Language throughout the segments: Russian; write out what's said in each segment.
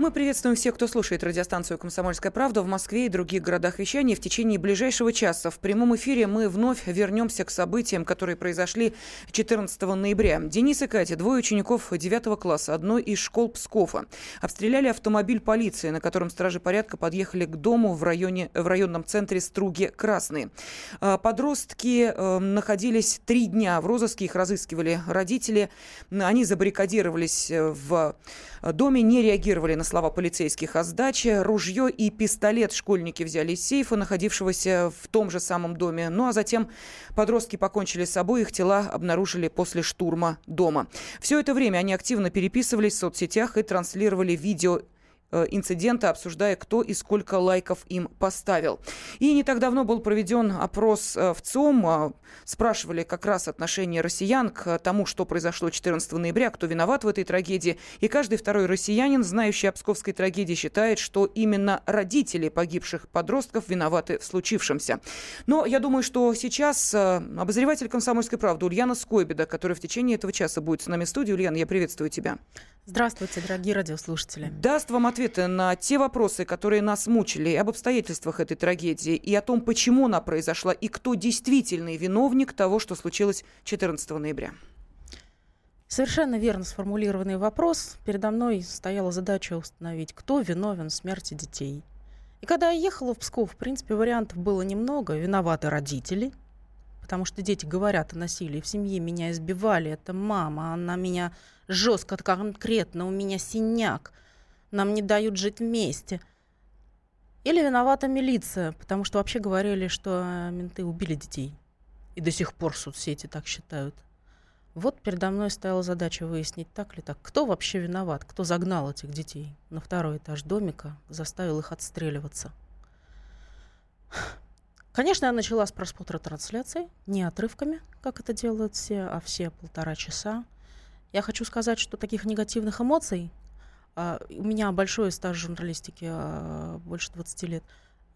Мы приветствуем всех, кто слушает радиостанцию «Комсомольская правда» в Москве и других городах вещания. В течение ближайшего часа в прямом эфире мы вновь вернемся к событиям, которые произошли 14 ноября. Денис и Катя, двое учеников 9 класса одной из школ Пскова, обстреляли автомобиль полиции, на котором стражи порядка подъехали к дому в, районе, в районном центре Струги Красные. А, подростки э, находились три дня в розыске, их разыскивали родители. Они забаррикадировались в доме, не реагировали на слова полицейских о сдаче. Ружье и пистолет школьники взяли из сейфа, находившегося в том же самом доме. Ну а затем подростки покончили с собой, их тела обнаружили после штурма дома. Все это время они активно переписывались в соцсетях и транслировали видео инцидента, обсуждая, кто и сколько лайков им поставил. И не так давно был проведен опрос э, в ЦОМ. Э, спрашивали как раз отношение россиян к тому, что произошло 14 ноября, кто виноват в этой трагедии. И каждый второй россиянин, знающий о псковской трагедии, считает, что именно родители погибших подростков виноваты в случившемся. Но я думаю, что сейчас обозреватель «Комсомольской правды» Ульяна Скойбеда, которая в течение этого часа будет с нами в студии. Ульяна, я приветствую тебя. Здравствуйте, дорогие радиослушатели. Даст вам ответы на те вопросы, которые нас мучили, об обстоятельствах этой трагедии, и о том, почему она произошла, и кто действительный виновник того, что случилось 14 ноября. Совершенно верно сформулированный вопрос. Передо мной стояла задача установить, кто виновен в смерти детей. И когда я ехала в Псков, в принципе, вариантов было немного. Виноваты родители, потому что дети говорят о насилии. В семье меня избивали, это мама, она меня жестко, конкретно, у меня синяк, нам не дают жить вместе. Или виновата милиция, потому что вообще говорили, что менты убили детей. И до сих пор соцсети так считают. Вот передо мной стояла задача выяснить, так ли так. Кто вообще виноват? Кто загнал этих детей на второй этаж домика, заставил их отстреливаться? Конечно, я начала с просмотра трансляции, не отрывками, как это делают все, а все полтора часа. Я хочу сказать, что таких негативных эмоций, у меня большой стаж журналистики, а, больше 20 лет,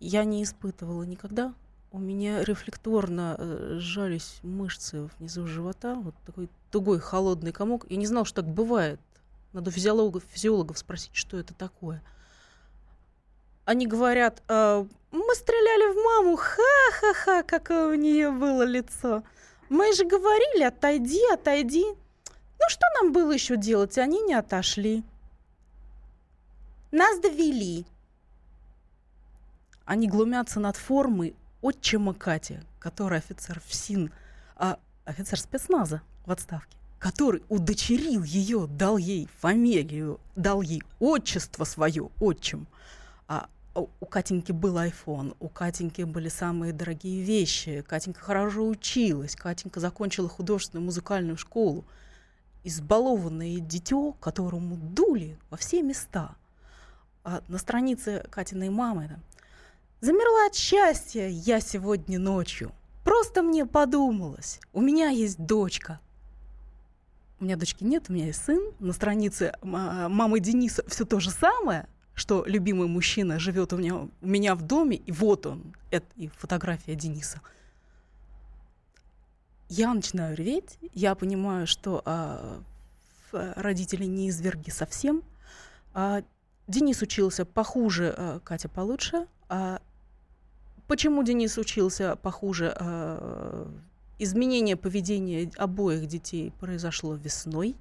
я не испытывала никогда. У меня рефлекторно э, сжались мышцы внизу живота, вот такой тугой холодный комок. Я не знала, что так бывает. Надо физиологов, физиологов спросить, что это такое. Они говорят, э, мы стреляли в маму, ха-ха-ха, какое у нее было лицо. Мы же говорили, отойди, отойди. Ну что нам было еще делать? Они не отошли. Нас довели. Они глумятся над формой отчима Кати, который офицер ФСИН, а офицер спецназа в отставке, который удочерил ее, дал ей фамилию, дал ей отчество свое, отчим. А у Катеньки был iPhone, у Катеньки были самые дорогие вещи, Катенька хорошо училась, Катенька закончила художественную музыкальную школу. Избалованное дитё, которому дули во все места. А на странице Катиной мамы «Замерла от счастья я сегодня ночью. Просто мне подумалось, у меня есть дочка, у меня дочки нет, у меня есть сын. На странице мамы Дениса все то же самое что любимый мужчина живет у меня, у меня в доме, и вот он, это и фотография Дениса. Я начинаю реветь, я понимаю, что а, родители не изверги совсем. А, Денис учился похуже, а, Катя получше. А, почему Денис учился похуже? А, изменение поведения обоих детей произошло весной.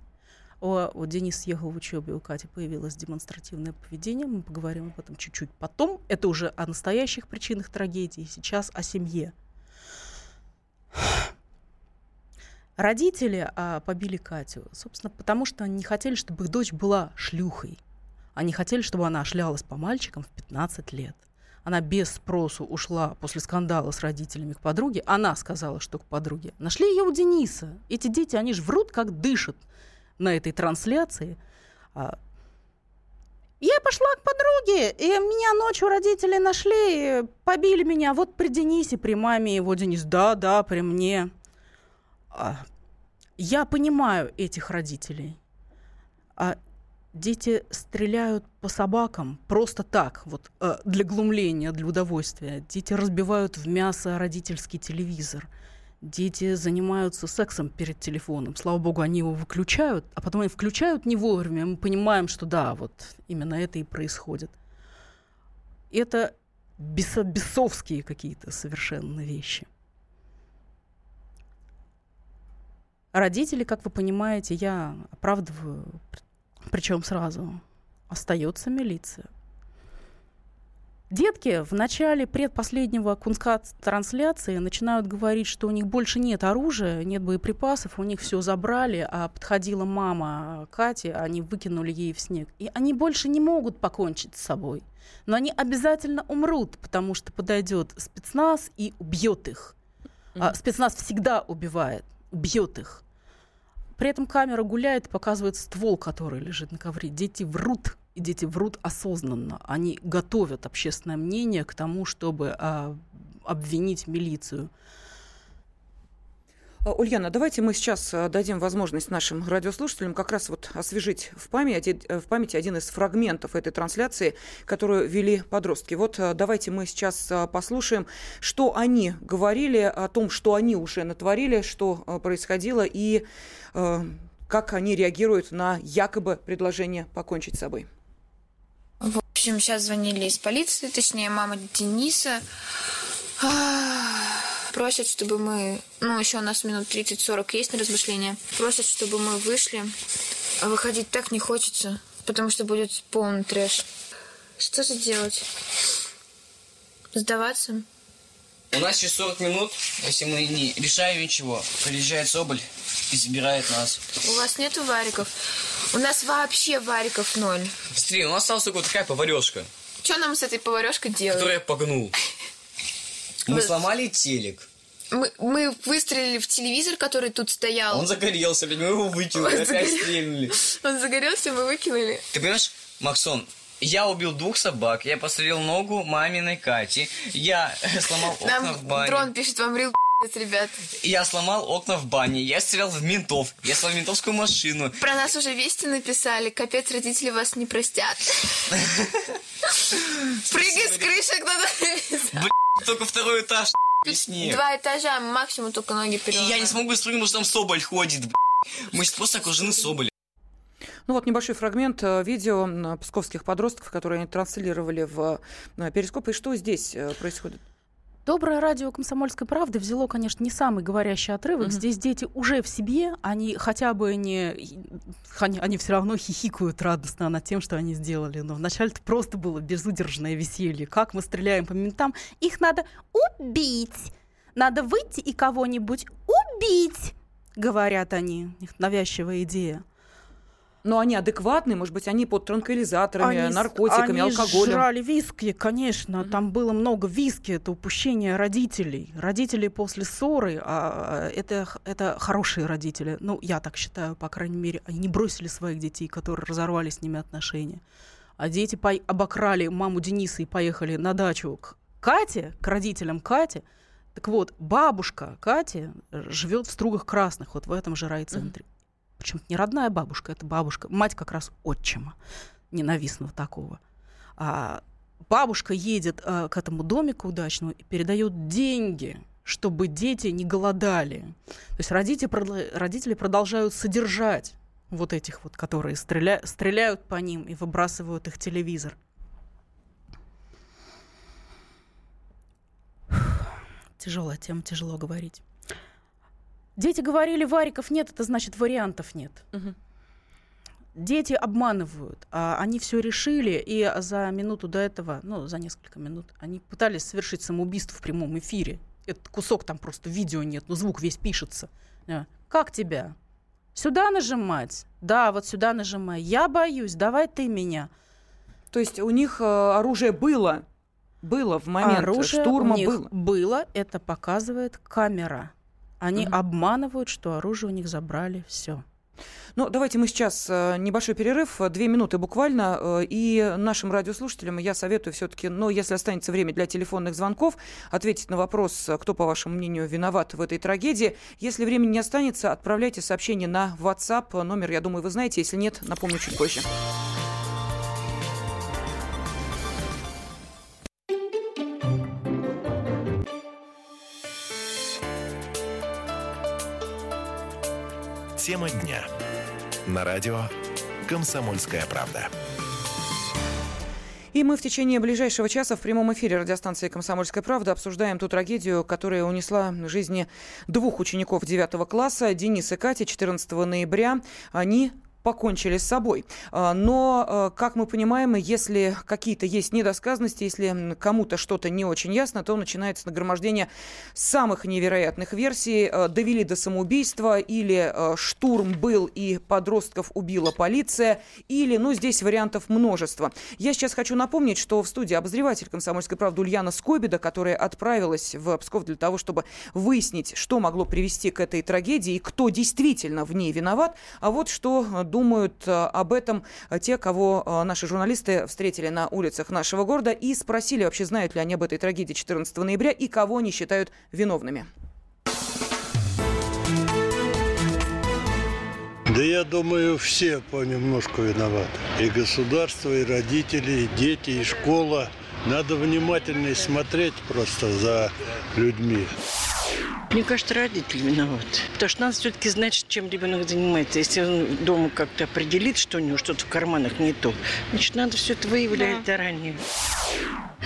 Вот Денис съехал в учебе, у Кати появилось демонстративное поведение. Мы поговорим об этом чуть-чуть потом. Это уже о настоящих причинах трагедии. Сейчас о семье. Родители а, побили Катю, собственно, потому что они не хотели, чтобы их дочь была шлюхой. Они хотели, чтобы она шлялась по мальчикам в 15 лет. Она без спросу ушла после скандала с родителями к подруге. Она сказала, что к подруге. Нашли ее у Дениса. Эти дети, они же врут, как дышат на этой трансляции. А, я пошла к подруге, и меня ночью родители нашли, побили меня. Вот при Денисе, при маме его Денис. Да, да, при мне. А, я понимаю этих родителей. Дети стреляют по собакам просто так, вот э, для глумления, для удовольствия. Дети разбивают в мясо родительский телевизор. Дети занимаются сексом перед телефоном. Слава богу, они его выключают, а потом они включают не вовремя. Мы понимаем, что да, вот именно это и происходит. Это бесо- бесовские какие-то совершенно вещи. Родители, как вы понимаете, я оправдываю, причем сразу. Остается милиция. Детки в начале предпоследнего кунскат-трансляции начинают говорить, что у них больше нет оружия, нет боеприпасов, у них все забрали, а подходила мама Кати, они выкинули ей в снег. И они больше не могут покончить с собой. Но они обязательно умрут, потому что подойдет спецназ и убьет их. А спецназ всегда убивает, убьет их. При этом камера гуляет и показывает ствол, который лежит на ковре. Дети врут и дети врут осознанно. Они готовят общественное мнение к тому, чтобы а, обвинить милицию. А, Ульяна, давайте мы сейчас а, дадим возможность нашим радиослушателям как раз вот освежить в памяти, э, в памяти один из фрагментов этой трансляции, которую вели подростки. Вот а, давайте мы сейчас послушаем, что они говорили о том, что они уже натворили, что происходило и как они реагируют на якобы предложение покончить с собой. В общем, сейчас звонили из полиции, точнее, мама Дениса. Просят, чтобы мы... Ну, еще у нас минут 30-40 есть на размышления. Просят, чтобы мы вышли. А выходить так не хочется, потому что будет полный трэш. Что же делать? Сдаваться? У нас еще 40 минут, если мы не решаем ничего. Приезжает Соболь и забирает нас. У вас нету вариков? У нас вообще вариков ноль. Смотри, у нас осталась только такая поварешка. Что нам с этой поварешкой делать? Которую я погнул. Мы сломали телек. Мы, мы выстрелили в телевизор, который тут стоял. Он загорелся, блин, мы его выкинули, опять загорел... стрельнули. Он загорелся, мы выкинули. Ты понимаешь, Максон, я убил двух собак, я пострелил ногу маминой Кати, я сломал окна Нам в бане. Дрон пишет, вам рил ребят. Я сломал окна в бане, я стрелял в ментов, я сломал ментовскую машину. Про нас уже вести написали, капец, родители вас не простят. Прыгай с крыши, кто-то только второй этаж, снег. Два этажа, максимум только ноги. И я не смогу спрыгнуть, потому что там Соболь ходит, Мы сейчас просто окружены Соболем. Ну вот небольшой фрагмент э, видео псковских подростков, которые они транслировали в э, Перископ. И что здесь э, происходит? Доброе радио «Комсомольской правды» взяло, конечно, не самый говорящий отрывок. Mm-hmm. Здесь дети уже в себе, они хотя бы не... Они, они все равно хихикают радостно над тем, что они сделали. Но вначале это просто было безудержное веселье. Как мы стреляем по ментам? Их надо убить! Надо выйти и кого-нибудь убить! Говорят они. Их навязчивая идея. Но они адекватные, может быть, они под транквилизаторами, они, наркотиками, они алкоголем. Они жрали виски, конечно. Mm-hmm. Там было много виски. Это упущение родителей. Родители после ссоры, а, это, это хорошие родители. Ну, я так считаю, по крайней мере. Они не бросили своих детей, которые разорвали с ними отношения. А дети по- обокрали маму Дениса и поехали на дачу к Кате, к родителям Кати. Так вот, бабушка Кати живет в Стругах Красных, вот в этом же райцентре. Mm-hmm почему-то не родная бабушка, это бабушка, мать как раз отчима, ненавистного такого. А бабушка едет а, к этому домику удачному и передает деньги, чтобы дети не голодали. То есть родители, родители продолжают содержать вот этих вот, которые стреля, стреляют по ним и выбрасывают их телевизор. Тяжелая тема, тяжело говорить. Дети говорили, вариков нет, это значит вариантов нет. Угу. Дети обманывают, а они все решили, и за минуту до этого, ну, за несколько минут, они пытались совершить самоубийство в прямом эфире. Этот кусок там просто видео нет, но звук весь пишется. Как тебя? Сюда нажимать? Да, вот сюда нажимай. Я боюсь, давай ты меня. То есть у них э, оружие было? Было в момент оружие штурма у них было? было, это показывает камера. Они угу. обманывают, что оружие у них забрали все. Ну, давайте мы сейчас э, небольшой перерыв, э, две минуты буквально, э, и нашим радиослушателям я советую все-таки, ну, если останется время для телефонных звонков, ответить на вопрос, кто, по вашему мнению, виноват в этой трагедии. Если времени не останется, отправляйте сообщение на WhatsApp, номер, я думаю, вы знаете, если нет, напомню чуть позже. Тема дня. На радио «Комсомольская правда». И мы в течение ближайшего часа в прямом эфире радиостанции «Комсомольская правда» обсуждаем ту трагедию, которая унесла жизни двух учеников 9 класса, Дениса и Кати, 14 ноября. Они покончили с собой. А, но, а, как мы понимаем, если какие-то есть недосказанности, если кому-то что-то не очень ясно, то начинается нагромождение самых невероятных версий. А, довели до самоубийства, или штурм был и подростков убила полиция, или, ну, здесь вариантов множество. Я сейчас хочу напомнить, что в студии обозреватель «Комсомольской правды» Ульяна Скобида, которая отправилась в Псков для того, чтобы выяснить, что могло привести к этой трагедии и кто действительно в ней виноват. А вот что думают э, об этом э, те, кого э, наши журналисты встретили на улицах нашего города и спросили вообще, знают ли они об этой трагедии 14 ноября и кого они считают виновными. Да я думаю, все понемножку виноваты. И государство, и родители, и дети, и школа. Надо внимательнее смотреть просто за людьми. Мне кажется, родители виноваты. Потому что надо все-таки знать, чем ребенок занимается. Если он дома как-то определит, что у него что-то в карманах не то, значит, надо все это выявлять да. заранее.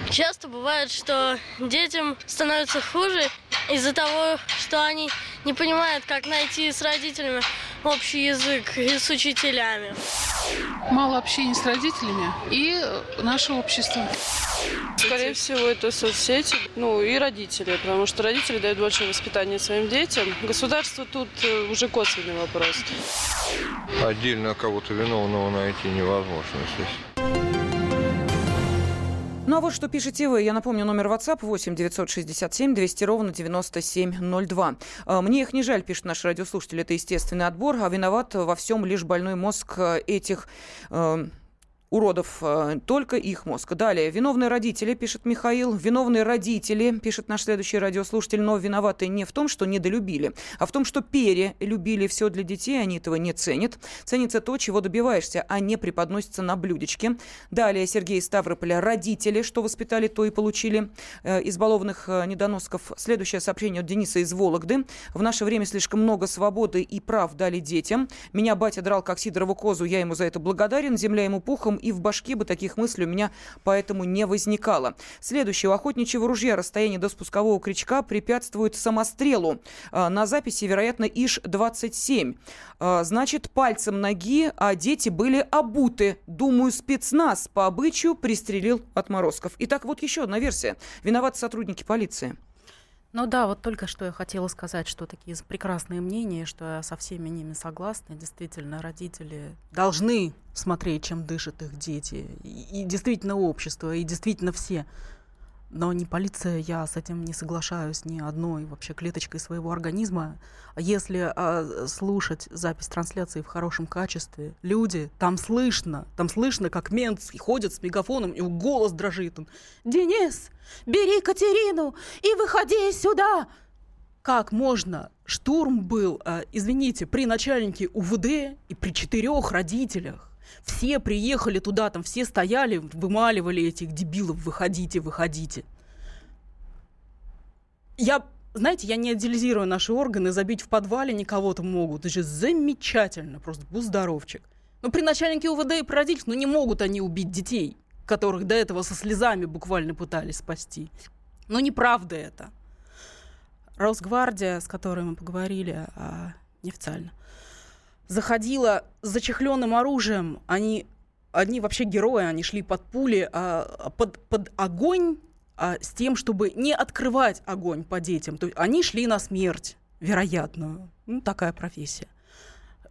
Часто бывает, что детям становится хуже из-за того, что они не понимают, как найти с родителями общий язык и с учителями. Мало общения с родителями и наше общество. Скорее всего, это соцсети, ну и родители, потому что родители дают большое воспитание своим детям. Государство тут э, уже косвенный вопрос. Отдельно кого-то виновного найти невозможно здесь. Ну а вот что пишете вы. Я напомню, номер WhatsApp 8 967 200 ровно 9702. А, Мне их не жаль, пишет наш радиослушатель. Это естественный отбор, а виноват во всем лишь больной мозг э, этих э, уродов э, только их мозг. Далее. Виновные родители, пишет Михаил. Виновные родители, пишет наш следующий радиослушатель, но виноваты не в том, что недолюбили, а в том, что перелюбили все для детей, они этого не ценят. Ценится то, чего добиваешься, а не преподносится на блюдечке. Далее. Сергей Ставрополя. Родители, что воспитали, то и получили. Э, избалованных э, недоносков. Следующее сообщение от Дениса из Вологды. В наше время слишком много свободы и прав дали детям. Меня батя драл как Сидорову козу, я ему за это благодарен. Земля ему пухом, и в башке бы таких мыслей у меня поэтому не возникало. Следующее. У охотничьего ружья расстояние до спускового крючка препятствует самострелу. А, на записи, вероятно, ИШ-27. А, значит, пальцем ноги, а дети были обуты. Думаю, спецназ по обычаю пристрелил отморозков. Итак, вот еще одна версия. Виноваты сотрудники полиции. Ну да, вот только что я хотела сказать, что такие прекрасные мнения, что я со всеми ними согласна. Действительно, родители должны смотреть, чем дышат их дети. И, и действительно общество, и действительно все. Но не полиция, я с этим не соглашаюсь ни одной вообще клеточкой своего организма. Если а, слушать запись трансляции в хорошем качестве, люди, там слышно, там слышно, как мент ходит с мегафоном, и голос дрожит. Он, «Денис, бери Катерину и выходи сюда!» Как можно? Штурм был, а, извините, при начальнике УВД и при четырех родителях. Все приехали туда, там все стояли, вымаливали этих дебилов, выходите, выходите. Я, знаете, я не идеализирую наши органы, забить в подвале никого-то могут. Это же замечательно, просто будь здоровчик. Но при начальнике УВД и при родителях, ну не могут они убить детей, которых до этого со слезами буквально пытались спасти. Но неправда это. Росгвардия, с которой мы поговорили а, неофициально, заходила с зачехленным оружием. Они, одни вообще герои, они шли под пули, а, под, под огонь а, с тем, чтобы не открывать огонь по детям. То есть они шли на смерть, вероятно. Ну, такая профессия.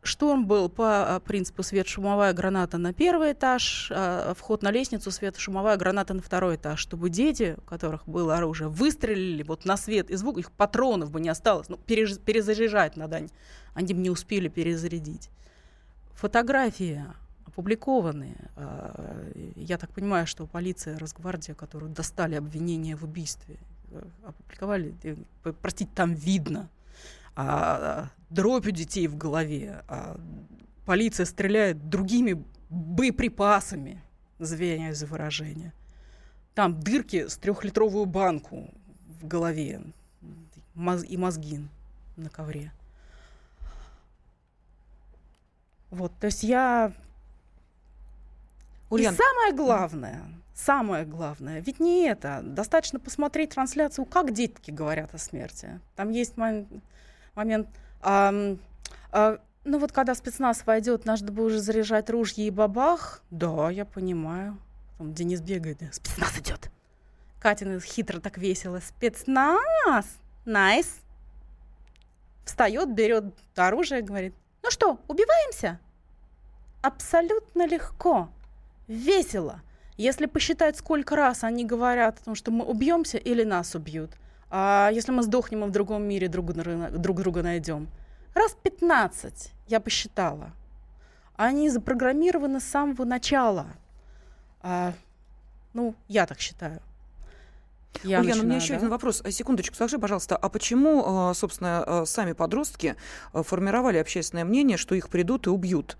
Штурм был по а, принципу свет-шумовая граната на первый этаж, а вход на лестницу, свет-шумовая граната на второй этаж, чтобы дети, у которых было оружие, выстрелили вот на свет и звук, их патронов бы не осталось. Ну, перезаряжать надо, они бы не успели перезарядить. Фотографии опубликованные. А, я так понимаю, что полиция, Росгвардия, которую достали обвинения в убийстве, э, опубликовали, э, простите, там видно, а, дробь у детей в голове, а полиция стреляет другими боеприпасами, извиняюсь за выражение. Там дырки с трехлитровую банку в голове и мозги на ковре. Вот, то есть я... Ульян. И самое главное, самое главное, ведь не это. Достаточно посмотреть трансляцию, как детки говорят о смерти. Там есть мом- момент... а, а, ну вот когда спецназ войдет, надо бы уже заряжать ружья и бабах. Да, я понимаю. Там Денис бегает, спецназ идет. Катина хитро так весело. Спецназ! Найс! Встает, берет оружие, говорит, ну что, убиваемся? Абсолютно легко, весело. Если посчитать, сколько раз они говорят о том, что мы убьемся или нас убьют, а если мы сдохнем и в другом мире друг, друг друга найдем. Раз 15, я посчитала. Они запрограммированы с самого начала. А, ну, я так считаю. Я Ульяна, у меня еще да? один вопрос. А, секундочку, скажи, пожалуйста, а почему, а, собственно, сами подростки формировали общественное мнение, что их придут и убьют?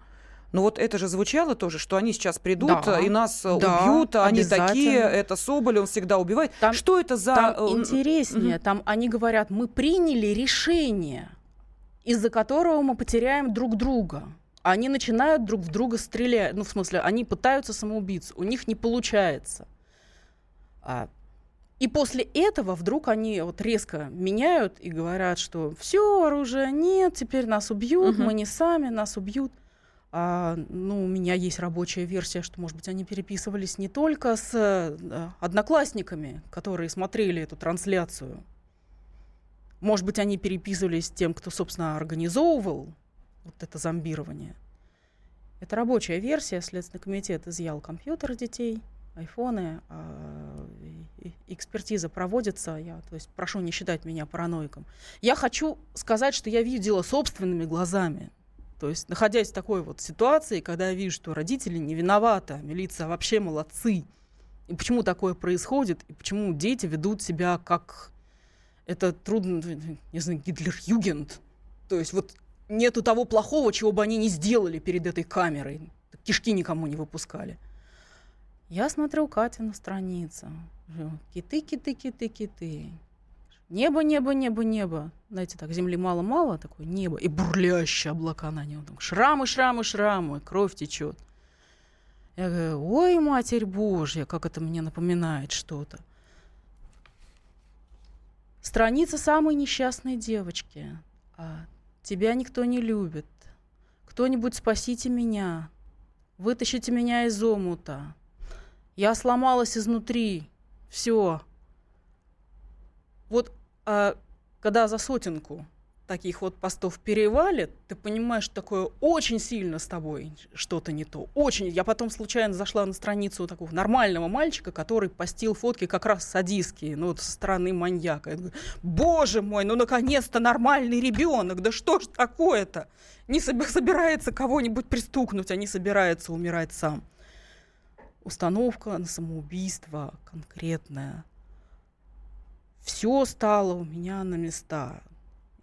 Ну вот это же звучало тоже, что они сейчас придут да, и нас да, убьют, а они такие, это Соболь, он всегда убивает. Там, что это за... Там интереснее, угу. там они говорят, мы приняли решение, из-за которого мы потеряем друг друга они начинают друг в друга стрелять. Ну, в смысле, они пытаются самоубийц, у них не получается. А, и после этого вдруг они вот резко меняют и говорят, что все, оружия нет, теперь нас убьют, угу. мы не сами, нас убьют. А, ну, у меня есть рабочая версия, что, может быть, они переписывались не только с а, одноклассниками, которые смотрели эту трансляцию. Может быть, они переписывались с тем, кто, собственно, организовывал вот это зомбирование. Это рабочая версия. Следственный комитет изъял компьютеры детей, айфоны. Э, экспертиза проводится. Я, то есть, прошу не считать меня параноиком. Я хочу сказать, что я видела собственными глазами. То есть, находясь в такой вот ситуации, когда я вижу, что родители не виноваты, а милиция вообще молодцы. И почему такое происходит, и почему дети ведут себя как это трудно, не знаю, Гитлер-Югент. То есть вот нету того плохого, чего бы они не сделали перед этой камерой. Кишки никому не выпускали. Я смотрю Катя на страницу. Киты, киты, киты, киты. Небо, небо, небо, небо. Знаете, так, земли мало-мало, такое небо. И бурлящие облака на нем. Шрамы, шрамы, шрамы, кровь течет. Я говорю, ой, Матерь Божья, как это мне напоминает что-то. Страница самой несчастной девочки. А Тебя никто не любит. Кто-нибудь спасите меня. Вытащите меня из омута. Я сломалась изнутри. Все. Вот а, когда за сотенку таких вот постов перевалит, ты понимаешь, что такое очень сильно с тобой что-то не то. Очень. Я потом случайно зашла на страницу такого нормального мальчика, который постил фотки как раз садистские, ну, вот со стороны маньяка. Я говорю, Боже мой, ну, наконец-то нормальный ребенок, да что ж такое-то? Не собирается кого-нибудь пристукнуть, а не собирается умирать сам. Установка на самоубийство конкретная. Все стало у меня на места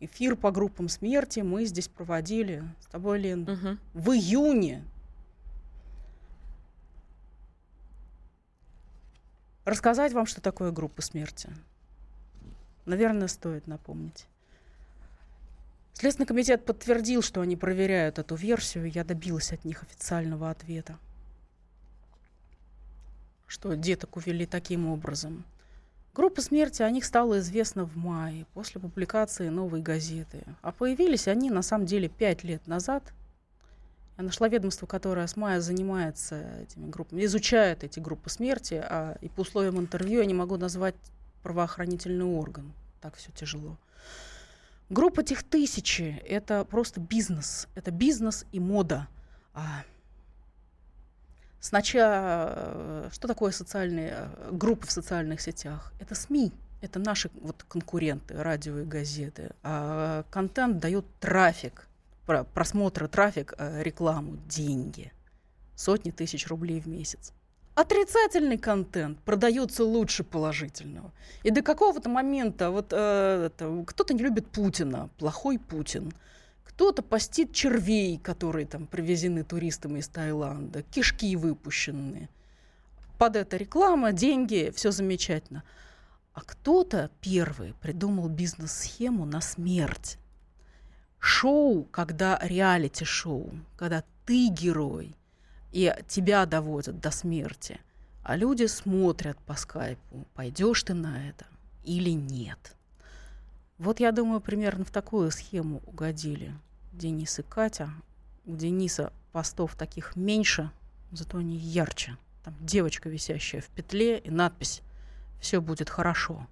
эфир по группам смерти мы здесь проводили с тобой, Лен, угу. в июне. Рассказать вам, что такое группа смерти. Наверное, стоит напомнить. Следственный комитет подтвердил, что они проверяют эту версию. Я добилась от них официального ответа, что деток увели таким образом. Группа смерти о них стало известно в мае, после публикации новой газеты. А появились они, на самом деле, пять лет назад. Я нашла ведомство, которое с мая занимается этими группами, изучает эти группы смерти, а и по условиям интервью я не могу назвать правоохранительный орган. Так все тяжело. Группа этих тысячи — это просто бизнес. Это бизнес и мода. А Сначала, э, что такое социальные э, группы в социальных сетях? Это СМИ, это наши вот конкуренты, радио и газеты. А контент дает трафик, просмотры, трафик, э, рекламу, деньги. Сотни тысяч рублей в месяц. Отрицательный контент продается лучше положительного. И до какого-то момента вот э, кто-то не любит Путина, плохой Путин. Кто-то постит червей, которые там привезены туристами из Таиланда, кишки выпущенные. Под это реклама, деньги, все замечательно. А кто-то первый придумал бизнес-схему на смерть. шоу, когда реалити-шоу, когда ты герой, и тебя доводят до смерти, а люди смотрят по скайпу, пойдешь ты на это или нет. Вот я думаю, примерно в такую схему угодили Денис и Катя. У Дениса постов таких меньше, зато они ярче. Там девочка, висящая в петле, и надпись «Все будет хорошо».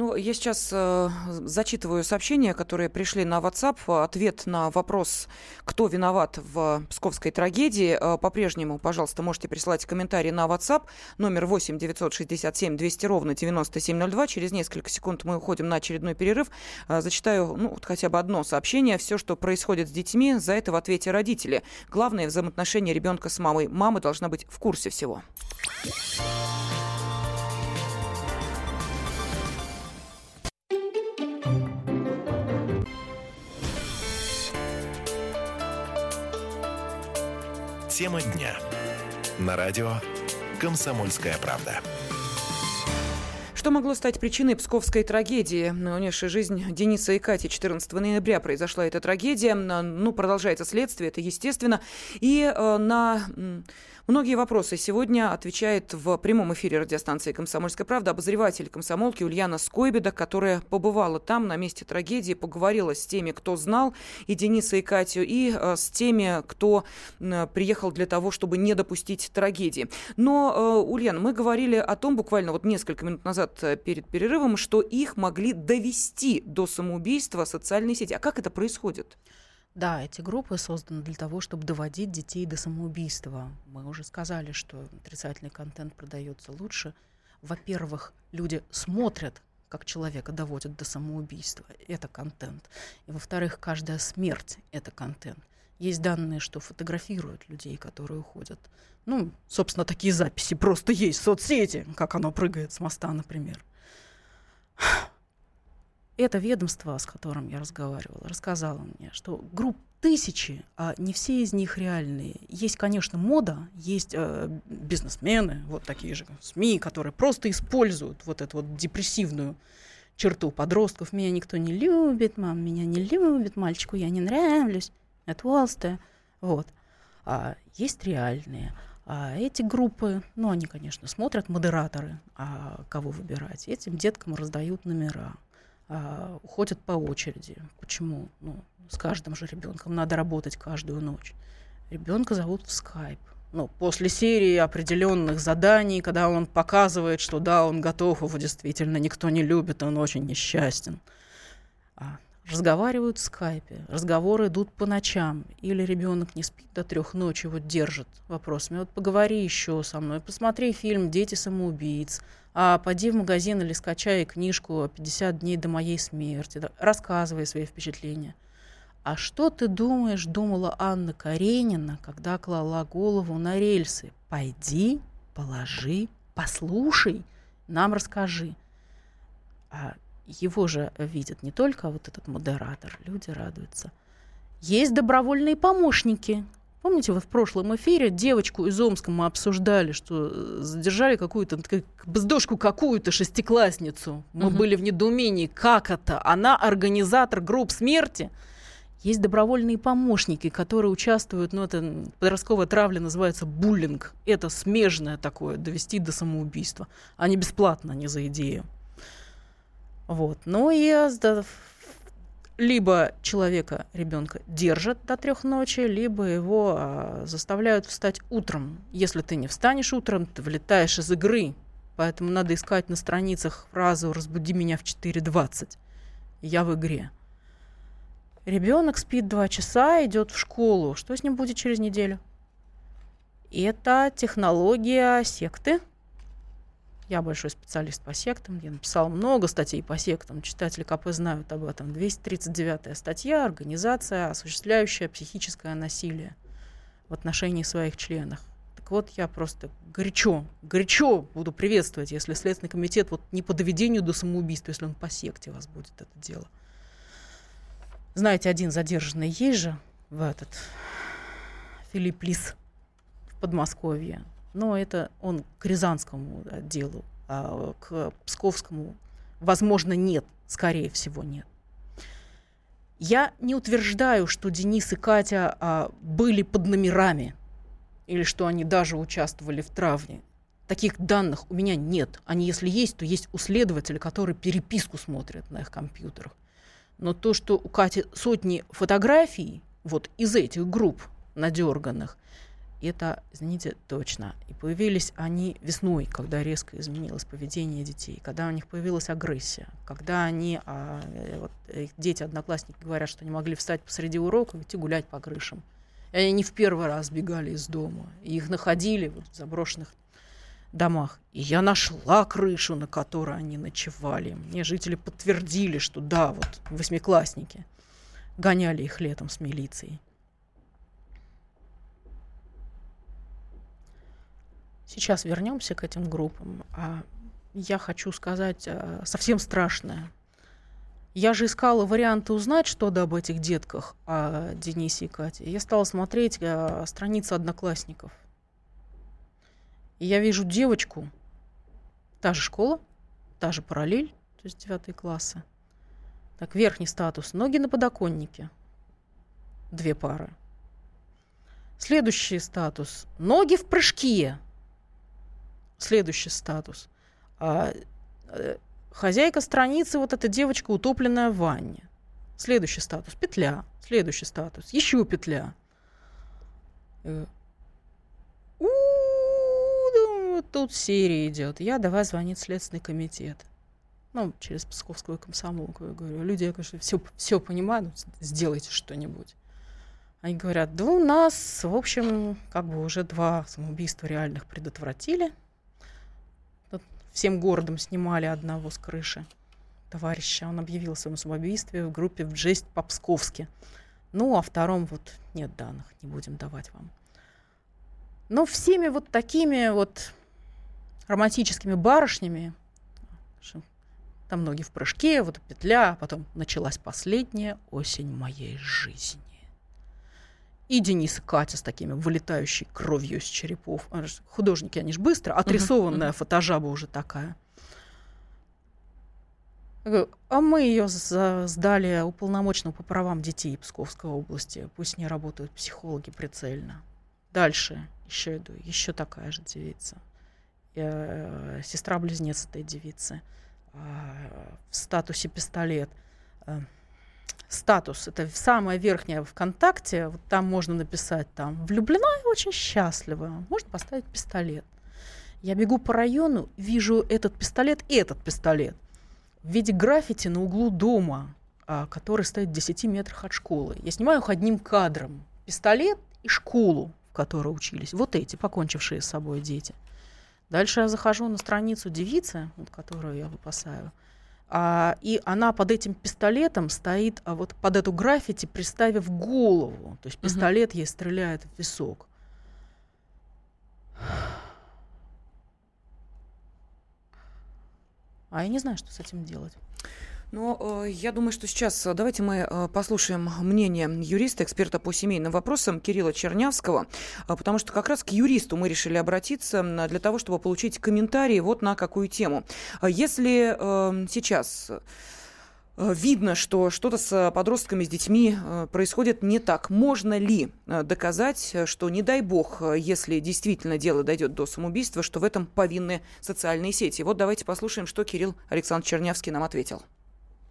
Ну, я сейчас э, зачитываю сообщения, которые пришли на WhatsApp. Ответ на вопрос, кто виноват в псковской трагедии. Э, по-прежнему, пожалуйста, можете присылать комментарии на WhatsApp. Номер 8 967 200 ровно 9702. Через несколько секунд мы уходим на очередной перерыв. Э, зачитаю ну, вот хотя бы одно сообщение. Все, что происходит с детьми, за это в ответе родители. Главное взаимоотношение ребенка с мамой. Мама должна быть в курсе всего. Тема дня. На радио «Комсомольская правда». Что могло стать причиной псковской трагедии, унесшей жизнь Дениса и Кати? 14 ноября произошла эта трагедия. Ну, продолжается следствие, это естественно. И э, на Многие вопросы сегодня отвечает в прямом эфире радиостанции «Комсомольская правда» обозреватель комсомолки Ульяна Скойбеда, которая побывала там, на месте трагедии, поговорила с теми, кто знал и Дениса, и Катю, и э, с теми, кто приехал для того, чтобы не допустить трагедии. Но, э, Ульяна, мы говорили о том буквально вот несколько минут назад э, перед перерывом, что их могли довести до самоубийства социальные сети. А как это происходит? Да, эти группы созданы для того, чтобы доводить детей до самоубийства. Мы уже сказали, что отрицательный контент продается лучше. Во-первых, люди смотрят, как человека доводят до самоубийства. Это контент. И во-вторых, каждая смерть — это контент. Есть данные, что фотографируют людей, которые уходят. Ну, собственно, такие записи просто есть в соцсети, как оно прыгает с моста, например. Это ведомство, с которым я разговаривала, рассказало мне, что групп тысячи, а не все из них реальные. Есть, конечно, мода, есть э, бизнесмены, вот такие же СМИ, которые просто используют вот эту вот депрессивную черту подростков. Меня никто не любит, мам меня не любит, мальчику я не нравлюсь, я толстая. Вот. А есть реальные. А эти группы, ну, они, конечно, смотрят модераторы, а кого выбирать. Этим деткам раздают номера а, уходят по очереди. Почему? Ну, с каждым же ребенком надо работать каждую ночь. Ребенка зовут в скайп. Ну, после серии определенных заданий, когда он показывает, что да, он готов, его действительно никто не любит, он очень несчастен. А, разговаривают в скайпе, разговоры идут по ночам, или ребенок не спит до трех ночи, вот держит вопросами. Вот поговори еще со мной, посмотри фильм «Дети самоубийц», а поди в магазин или скачай книжку «50 дней до моей смерти», рассказывай свои впечатления. А что ты думаешь, думала Анна Каренина, когда клала голову на рельсы? Пойди, положи, послушай, нам расскажи. А его же видят не только вот этот модератор, люди радуются. Есть добровольные помощники, Помните, вот в прошлом эфире девочку из Омска мы обсуждали, что э, задержали какую-то бздошку какую-то шестиклассницу. Мы угу. были в недоумении, как это? Она организатор групп смерти. Есть добровольные помощники, которые участвуют, ну, это подростковая травля называется буллинг. Это смежное такое, довести до самоубийства. Они бесплатно, не за идею. Вот. Ну и либо человека, ребенка, держат до трех ночи, либо его а, заставляют встать утром. Если ты не встанешь утром, ты вылетаешь из игры. Поэтому надо искать на страницах фразу «разбуди меня в 4.20». Я в игре. Ребенок спит два часа, идет в школу. Что с ним будет через неделю? Это технология секты – я большой специалист по сектам, я написал много статей по сектам, читатели КП знают об этом. 239 статья «Организация, осуществляющая психическое насилие в отношении своих членов». Так вот, я просто горячо, горячо буду приветствовать, если Следственный комитет вот не по доведению до самоубийства, если он по секте вас будет это дело. Знаете, один задержанный есть же в этот Филипп Лис в Подмосковье но это он к Рязанскому отделу, а к Псковскому, возможно, нет, скорее всего, нет. Я не утверждаю, что Денис и Катя а, были под номерами или что они даже участвовали в травне. Таких данных у меня нет. Они, если есть, то есть у следователя, который переписку смотрит на их компьютерах. Но то, что у Кати сотни фотографий вот из этих групп надерганных, это, извините, точно. И появились они весной, когда резко изменилось поведение детей, когда у них появилась агрессия, когда они, а, э, вот, их дети, одноклассники говорят, что не могли встать посреди урока и идти гулять по крышам. И они в первый раз бегали из дома. И их находили вот, в заброшенных домах. И я нашла крышу, на которой они ночевали. Мне жители подтвердили, что да, вот восьмиклассники гоняли их летом с милицией. Сейчас вернемся к этим группам. А я хочу сказать а, совсем страшное. Я же искала варианты узнать что-то об этих детках, о Денисе и Кате. Я стала смотреть а, страницы одноклассников. И я вижу девочку, та же школа, та же параллель, то есть девятые классы. Так, верхний статус. Ноги на подоконнике. Две пары. Следующий статус. Ноги в прыжке следующий статус. А, э, хозяйка страницы, вот эта девочка, утопленная в ванне. Следующий статус. Петля. Следующий статус. Еще петля. Э, тут серия идет. Я давай звонить Следственный комитет. Ну, через Псковскую комсомолку. Я говорю, люди, я, конечно, все, все понимаю, ну, сделайте что-нибудь. Они говорят, да у нас, в общем, как бы уже два самоубийства реальных предотвратили всем городом снимали одного с крыши товарища. Он объявил о своем самоубийстве в группе в жесть по-псковски. Ну, о втором вот нет данных, не будем давать вам. Но всеми вот такими вот романтическими барышнями, там ноги в прыжке, вот петля, а потом началась последняя осень моей жизни. И Денис и Катя с такими вылетающей кровью из черепов. Художники, они же быстро, отрисованная uh-huh. фотожаба уже такая. А мы ее сдали уполномоченному по правам детей Псковской области. Пусть не работают психологи прицельно. Дальше еще иду, еще такая же девица. Э, сестра-близнец этой девицы. Э, в статусе пистолет. Статус, это самая верхняя ВКонтакте, вот там можно написать там «влюблена и очень счастлива», можно поставить пистолет. Я бегу по району, вижу этот пистолет и этот пистолет в виде граффити на углу дома, а, который стоит в 10 метрах от школы. Я снимаю их одним кадром. Пистолет и школу, в которой учились. Вот эти, покончившие с собой дети. Дальше я захожу на страницу девицы, которую я выпасаю – а, и она под этим пистолетом стоит а вот под эту граффити, приставив голову. То есть пистолет uh-huh. ей стреляет в висок. А я не знаю, что с этим делать. Но э, я думаю, что сейчас э, давайте мы э, послушаем мнение юриста, эксперта по семейным вопросам Кирилла Чернявского, э, потому что как раз к юристу мы решили обратиться для того, чтобы получить комментарии вот на какую тему. Э, если э, сейчас э, видно, что что-то с подростками, с детьми э, происходит не так. Можно ли доказать, что, не дай бог, если действительно дело дойдет до самоубийства, что в этом повинны социальные сети? Вот давайте послушаем, что Кирилл Александр Чернявский нам ответил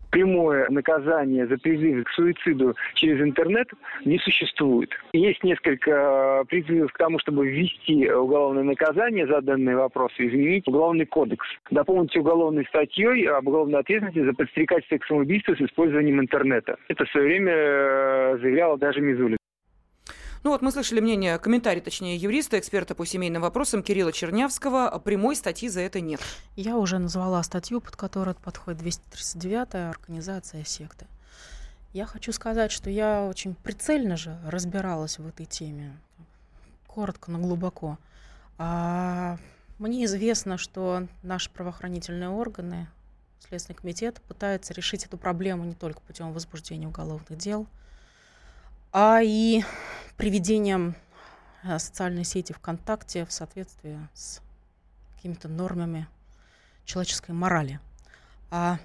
прямое наказание за призывы к суициду через интернет не существует. Есть несколько призывов к тому, чтобы ввести уголовное наказание за данные вопросы, изменить уголовный кодекс, дополнить уголовной статьей об уголовной ответственности за подстрекательство к самоубийству с использованием интернета. Это в свое время э, заявляла даже Мизулин. Ну вот мы слышали мнение, комментарий, точнее, юриста, эксперта по семейным вопросам Кирилла Чернявского. Прямой статьи за это нет. Я уже назвала статью, под которую подходит 239-я организация секты. Я хочу сказать, что я очень прицельно же разбиралась в этой теме. Коротко, но глубоко. А мне известно, что наши правоохранительные органы, Следственный комитет, пытаются решить эту проблему не только путем возбуждения уголовных дел – а и приведением э, социальной сети ВКонтакте в соответствии с какими-то нормами человеческой морали. А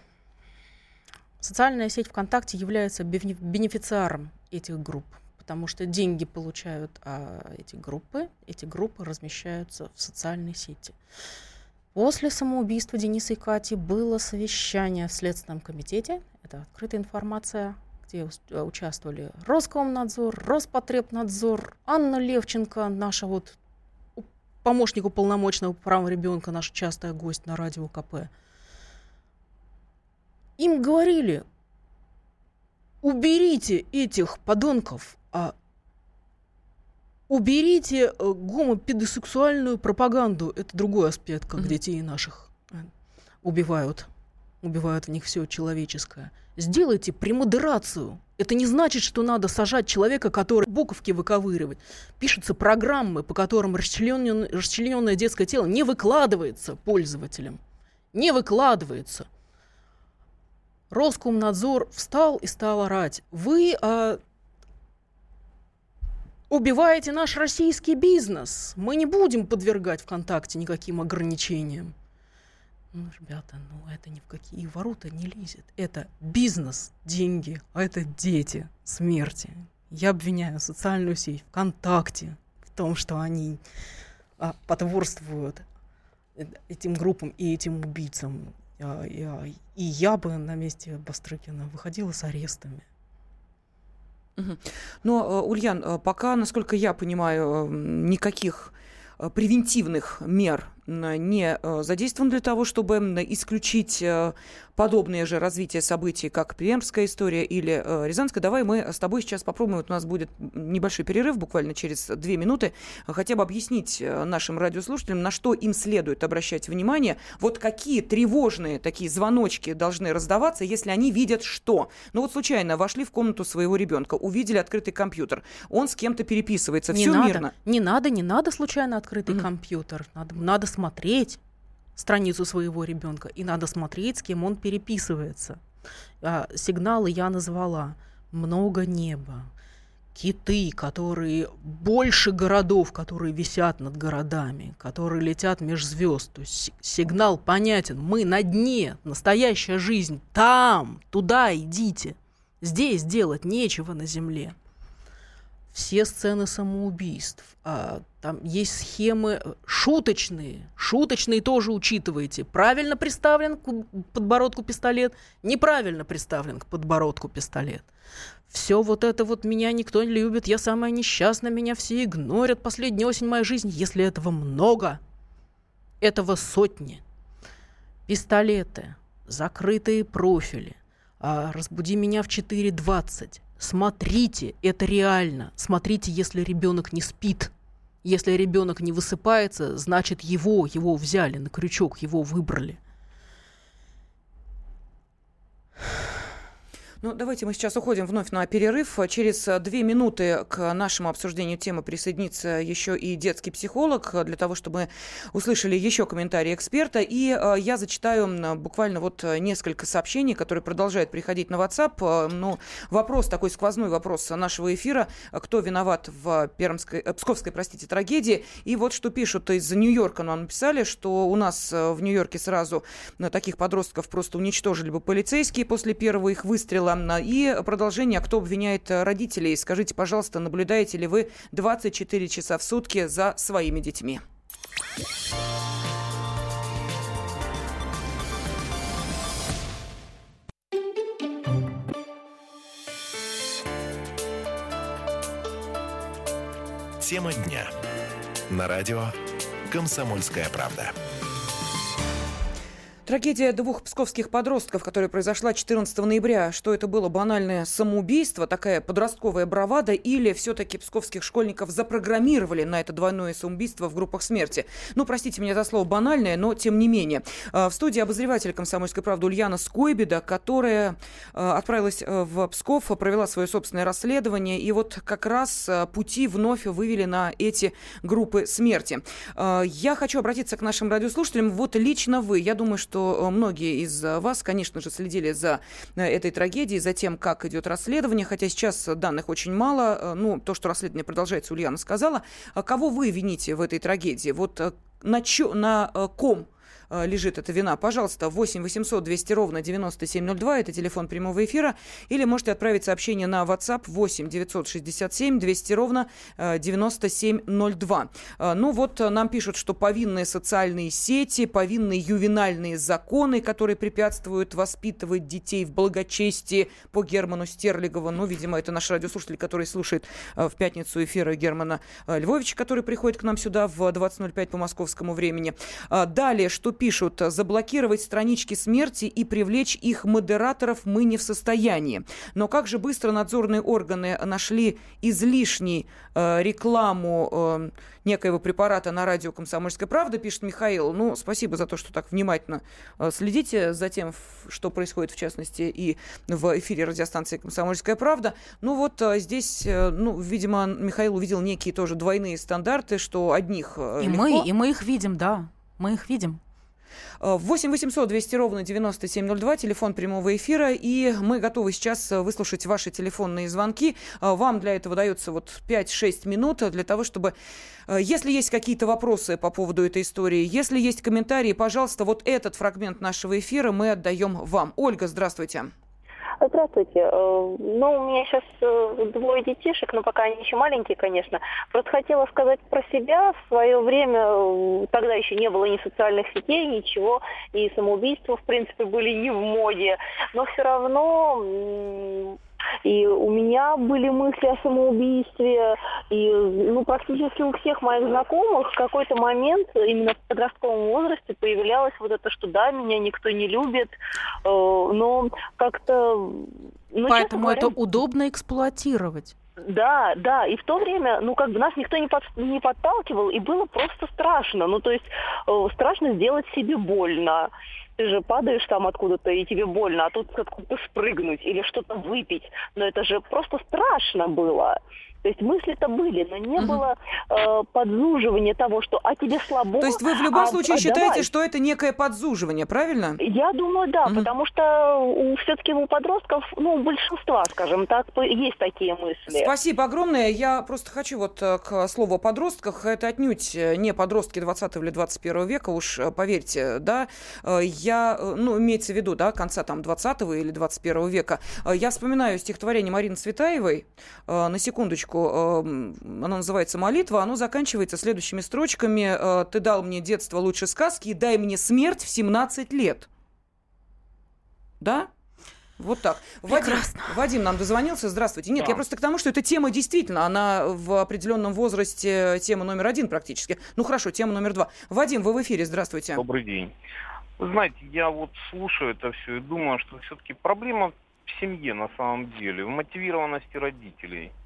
Социальная сеть ВКонтакте является бенефициаром этих групп, потому что деньги получают а эти группы, эти группы размещаются в социальной сети. После самоубийства Дениса и Кати было совещание в Следственном комитете. Это открытая информация, где участвовали Роскомнадзор, Роспотребнадзор, Анна Левченко, наша вот помощник уполномоченного по правам ребенка, наша частая гость на радио КП. Им говорили, уберите этих подонков, а уберите э, гомопедосексуальную пропаганду. Это другой аспект, как mm-hmm. детей наших э, убивают. Убивают в них все человеческое. Сделайте премодерацию. Это не значит, что надо сажать человека, который буковки выковыривает. Пишутся программы, по которым расчлененное, расчлененное детское тело не выкладывается пользователям. Не выкладывается. Роскомнадзор встал и стал орать. Вы а, убиваете наш российский бизнес. Мы не будем подвергать ВКонтакте никаким ограничениям. Ну, ребята, ну это ни в какие ворота не лезет. Это бизнес, деньги, а это дети, смерти. Я обвиняю социальную сеть ВКонтакте в том, что они а, потворствуют этим группам и этим убийцам. Я, я, и я бы на месте Бастрыкина выходила с арестами. Но, э, Ульян, э, пока, насколько я понимаю, никаких превентивных мер не задействован для того, чтобы исключить подобное же развитие событий, как Пермская история или э, Рязанская. Давай мы с тобой сейчас попробуем, вот у нас будет небольшой перерыв, буквально через две минуты, хотя бы объяснить э, нашим радиослушателям, на что им следует обращать внимание, вот какие тревожные такие звоночки должны раздаваться, если они видят что. Ну вот случайно вошли в комнату своего ребенка, увидели открытый компьютер, он с кем-то переписывается, не все надо, мирно. Не надо, не надо случайно открытый mm-hmm. компьютер, надо, надо смотреть страницу своего ребенка, и надо смотреть, с кем он переписывается. А, сигналы я назвала. Много неба, киты, которые больше городов, которые висят над городами, которые летят меж звезд. То есть сигнал понятен. Мы на дне, настоящая жизнь там, туда идите. Здесь делать нечего на земле все сцены самоубийств. А, там есть схемы э, шуточные. Шуточные тоже учитывайте. Правильно приставлен к подбородку пистолет, неправильно приставлен к подбородку пистолет. Все вот это вот меня никто не любит, я самая несчастная, меня все игнорят. Последняя осень моей жизни, если этого много, этого сотни. Пистолеты, закрытые профили, а, разбуди меня в 4.20, Смотрите, это реально. Смотрите, если ребенок не спит. Если ребенок не высыпается, значит его, его взяли на крючок, его выбрали. Ну, давайте мы сейчас уходим вновь на перерыв. Через э, две минуты к нашему обсуждению темы присоединится еще и детский психолог, э, для того, чтобы услышали еще комментарии эксперта. И э, я зачитаю буквально вот несколько сообщений, которые продолжают приходить на WhatsApp. Ну, вопрос, такой сквозной вопрос нашего эфира. Кто виноват в Пермской, Псковской, простите, трагедии? И вот что пишут из Нью-Йорка нам написали, что у нас в Нью-Йорке сразу таких подростков просто уничтожили бы полицейские после первого их выстрела. И продолжение, кто обвиняет родителей. Скажите, пожалуйста, наблюдаете ли вы 24 часа в сутки за своими детьми? Тема дня. На радио «Комсомольская правда». Трагедия двух псковских подростков, которая произошла 14 ноября, что это было банальное самоубийство, такая подростковая бравада, или все-таки псковских школьников запрограммировали на это двойное самоубийство в группах смерти? Ну, простите меня за слово банальное, но тем не менее. А, в студии обозреватель «Комсомольской правды» Ульяна Скойбеда, которая а, отправилась а, в Псков, провела свое собственное расследование, и вот как раз пути вновь вывели на эти группы смерти. Я хочу обратиться к нашим радиослушателям. Вот лично вы, я думаю, что э, многие из вас, конечно же, следили за э, этой трагедией, за тем, как идет расследование, хотя сейчас данных очень мало. Э, ну, то, что расследование продолжается, Ульяна сказала. А кого вы вините в этой трагедии? Вот на, чё, на ком э, лежит эта вина, пожалуйста, 8 800 200 ровно 9702, это телефон прямого эфира, или можете отправить сообщение на WhatsApp 8 967 200 ровно 9702. Ну вот нам пишут, что повинные социальные сети, повинные ювенальные законы, которые препятствуют воспитывать детей в благочестии по Герману Стерлигову. Ну, видимо, это наш радиослушатель, который слушает в пятницу эфира Германа Львовича, который приходит к нам сюда в 20.05 по московскому времени. Далее, что пишут? Заблокировать странички смерти и привлечь их модераторов мы не в состоянии. Но как же быстро надзорные органы нашли излишней э, рекламу э, некоего препарата на радио «Комсомольская правда», пишет Михаил. Ну, спасибо за то, что так внимательно э, следите за тем, что происходит, в частности, и в эфире радиостанции «Комсомольская правда». Ну вот э, здесь, э, ну, видимо, Михаил увидел некие тоже двойные стандарты, что одних И легко... мы, и мы их видим, да, мы их видим. 8 800 200 ровно 9702, телефон прямого эфира, и мы готовы сейчас выслушать ваши телефонные звонки. Вам для этого дается вот 5-6 минут для того, чтобы Э, если есть какие-то вопросы по поводу этой истории, если есть комментарии, пожалуйста, вот этот фрагмент нашего эфира мы отдаем вам. Ольга, здравствуйте. Здравствуйте. Э, ну, у меня сейчас э, двое детишек, но пока они еще маленькие, конечно. Просто хотела сказать про себя. В свое время, тогда еще не было ни социальных сетей, ничего, и самоубийства, в принципе, были не в моде. Но все равно и у меня были мысли о самоубийстве, и ну, практически у всех моих знакомых в какой-то момент именно в подростковом возрасте появлялось вот это, что да, меня никто не любит, э, но как-то... Ну, Поэтому говоря, это удобно эксплуатировать. Да, да, и в то время, ну, как бы нас никто не, под, не подталкивал, и было просто страшно. Ну, то есть э, страшно сделать себе больно ты же падаешь там откуда-то, и тебе больно, а тут откуда-то спрыгнуть или что-то выпить. Но это же просто страшно было. То есть мысли-то были, но не угу. было э, подзуживания того, что «а тебе слабо». То есть вы в любом а, случае а, считаете, давай. что это некое подзуживание, правильно? Я думаю, да, угу. потому что у, все-таки у подростков, ну, у большинства, скажем так, есть такие мысли. Спасибо огромное. Я просто хочу вот э, к слову о подростках. Это отнюдь э, не подростки 20 или 21 века, уж э, поверьте, да. Я, ну, имеется в виду, да, конца там 20 или 21 века. Я вспоминаю стихотворение Марины Цветаевой, на секундочку, строчку, эм, оно называется «Молитва», оно заканчивается следующими строчками э, «Ты дал мне детство лучше сказки, и дай мне смерть в 17 лет». Да? Вот так. Вадим, Вадим нам дозвонился. Здравствуйте. Нет, да. я просто к тому, что эта тема действительно, она в определенном возрасте тема номер один практически. Ну хорошо, тема номер два. Вадим, вы в эфире. Здравствуйте. Добрый день. Вы знаете, я вот слушаю это все и думаю, что все-таки проблема в семье на самом деле, в мотивированности родителей –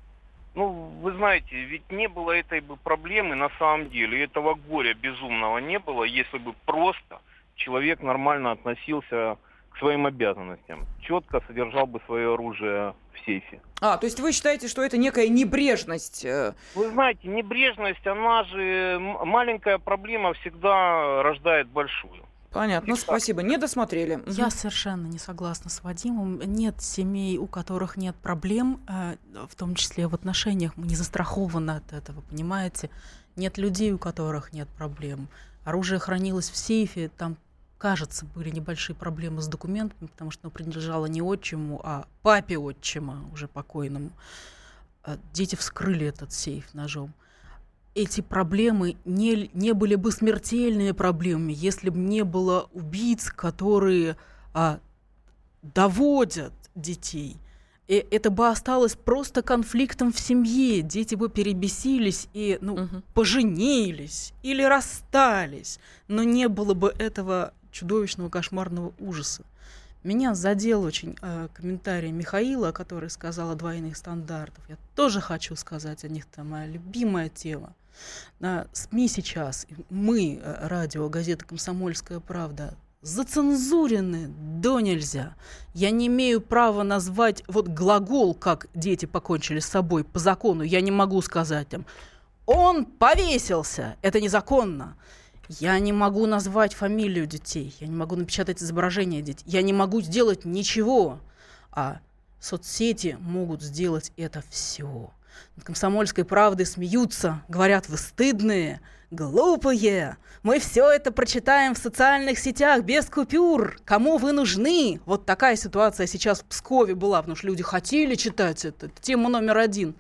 ну, вы знаете, ведь не было этой бы проблемы на самом деле, этого горя безумного не было, если бы просто человек нормально относился к своим обязанностям, четко содержал бы свое оружие в сейфе. А, то есть вы считаете, что это некая небрежность? Э? Вы знаете, небрежность, она же маленькая проблема всегда рождает большую. Понятно, спасибо. Не досмотрели. Я совершенно не согласна с Вадимом. Нет семей, у которых нет проблем, э, в том числе в отношениях. Мы не застрахованы от этого, понимаете? Нет людей, у которых нет проблем. Оружие хранилось в сейфе, там, кажется, были небольшие проблемы с документами, потому что оно принадлежало не отчиму, а папе отчима, уже покойному. Э, дети вскрыли этот сейф ножом эти проблемы не, не были бы смертельными проблемами, если бы не было убийц, которые а, доводят детей. И это бы осталось просто конфликтом в семье. Дети бы перебесились и ну, угу. поженились или расстались. Но не было бы этого чудовищного кошмарного ужаса. Меня задел очень э, комментарий Михаила, который сказал о двойных стандартах. Я тоже хочу сказать о них, это моя любимая тема. На СМИ сейчас, мы, э, радио, газета «Комсомольская правда», зацензурены до нельзя. Я не имею права назвать вот глагол, как дети покончили с собой по закону. Я не могу сказать там, он повесился, это незаконно. Я не могу назвать фамилию детей, я не могу напечатать изображение детей, я не могу сделать ничего. А соцсети могут сделать это все. Над комсомольской правдой смеются, говорят, вы стыдные, глупые. Мы все это прочитаем в социальных сетях без купюр. Кому вы нужны? Вот такая ситуация сейчас в Пскове была, потому что люди хотели читать это. Это тема номер один.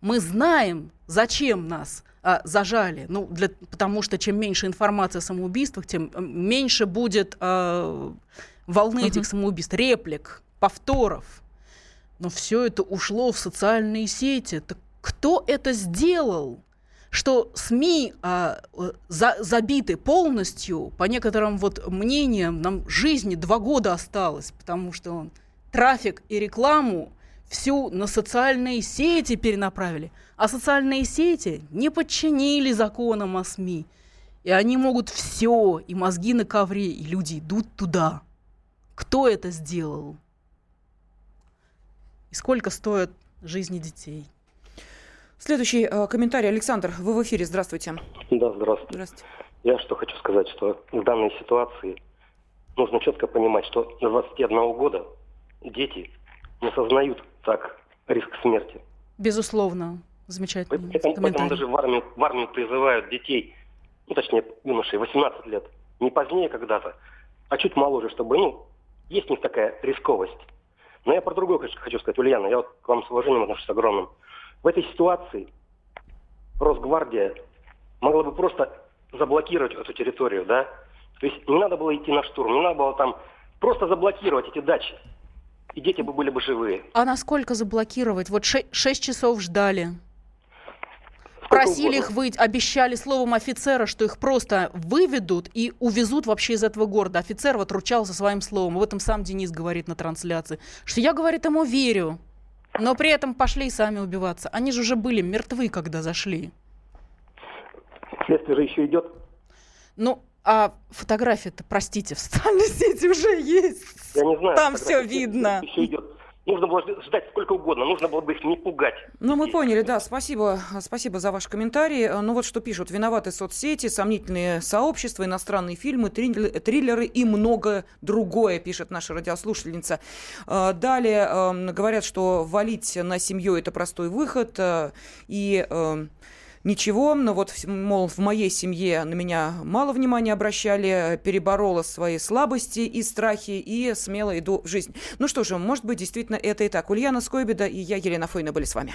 Мы знаем, зачем нас а, зажали. Ну, для, потому что чем меньше информации о самоубийствах, тем меньше будет а, волны uh-huh. этих самоубийств, реплик, повторов. Но все это ушло в социальные сети. Так кто это сделал? что СМИ а, за, забиты полностью, по некоторым вот мнениям, нам жизни два года осталось, потому что он трафик и рекламу всю на социальные сети перенаправили. А социальные сети не подчинили законам о СМИ. И они могут все, и мозги на ковре, и люди идут туда. Кто это сделал? И сколько стоят жизни детей? Следующий э, комментарий. Александр, вы в эфире. Здравствуйте. Да, здравствуйте. Здравствуйте. Я что хочу сказать, что в данной ситуации нужно четко понимать, что до 21 года дети не осознают так риск смерти. Безусловно. Замечательно. Поэтому, поэтому даже в армию, в армию призывают детей, ну, точнее, юношей, 18 лет. Не позднее когда-то, а чуть моложе, чтобы, ну, есть у них такая рисковость. Но я про другое хочу сказать, Ульяна, я вот к вам с уважением отношусь огромным. В этой ситуации Росгвардия могла бы просто заблокировать эту территорию, да? То есть не надо было идти на штурм, не надо было там просто заблокировать эти дачи. И дети бы были бы живые. А насколько заблокировать? Вот шесть часов ждали. Просили их выйти, обещали словом офицера, что их просто выведут и увезут вообще из этого города. Офицер вот ручался своим словом. Об этом сам Денис говорит на трансляции. Что я, говорит, ему верю. Но при этом пошли и сами убиваться. Они же уже были мертвы, когда зашли. Следствие же еще идет. Ну, а фотография-то, простите, в социальной сети уже есть. Я не знаю. Там все видно. Еще идет. Нужно было ждать сколько угодно, нужно было бы их не пугать. Ну, мы поняли, да, спасибо, спасибо за ваш комментарий. Ну вот что пишут. Виноваты соцсети, сомнительные сообщества, иностранные фильмы, триллеры и многое другое, пишет наша радиослушательница. А, далее эм, говорят, что валить на семью – это простой выход. Э, и эм, ничего, но вот, мол, в моей семье на меня мало внимания обращали, переборола свои слабости и страхи и смело иду в жизнь. Ну что же, может быть, действительно это и так. Ульяна Скойбеда и я, Елена Фойна, были с вами.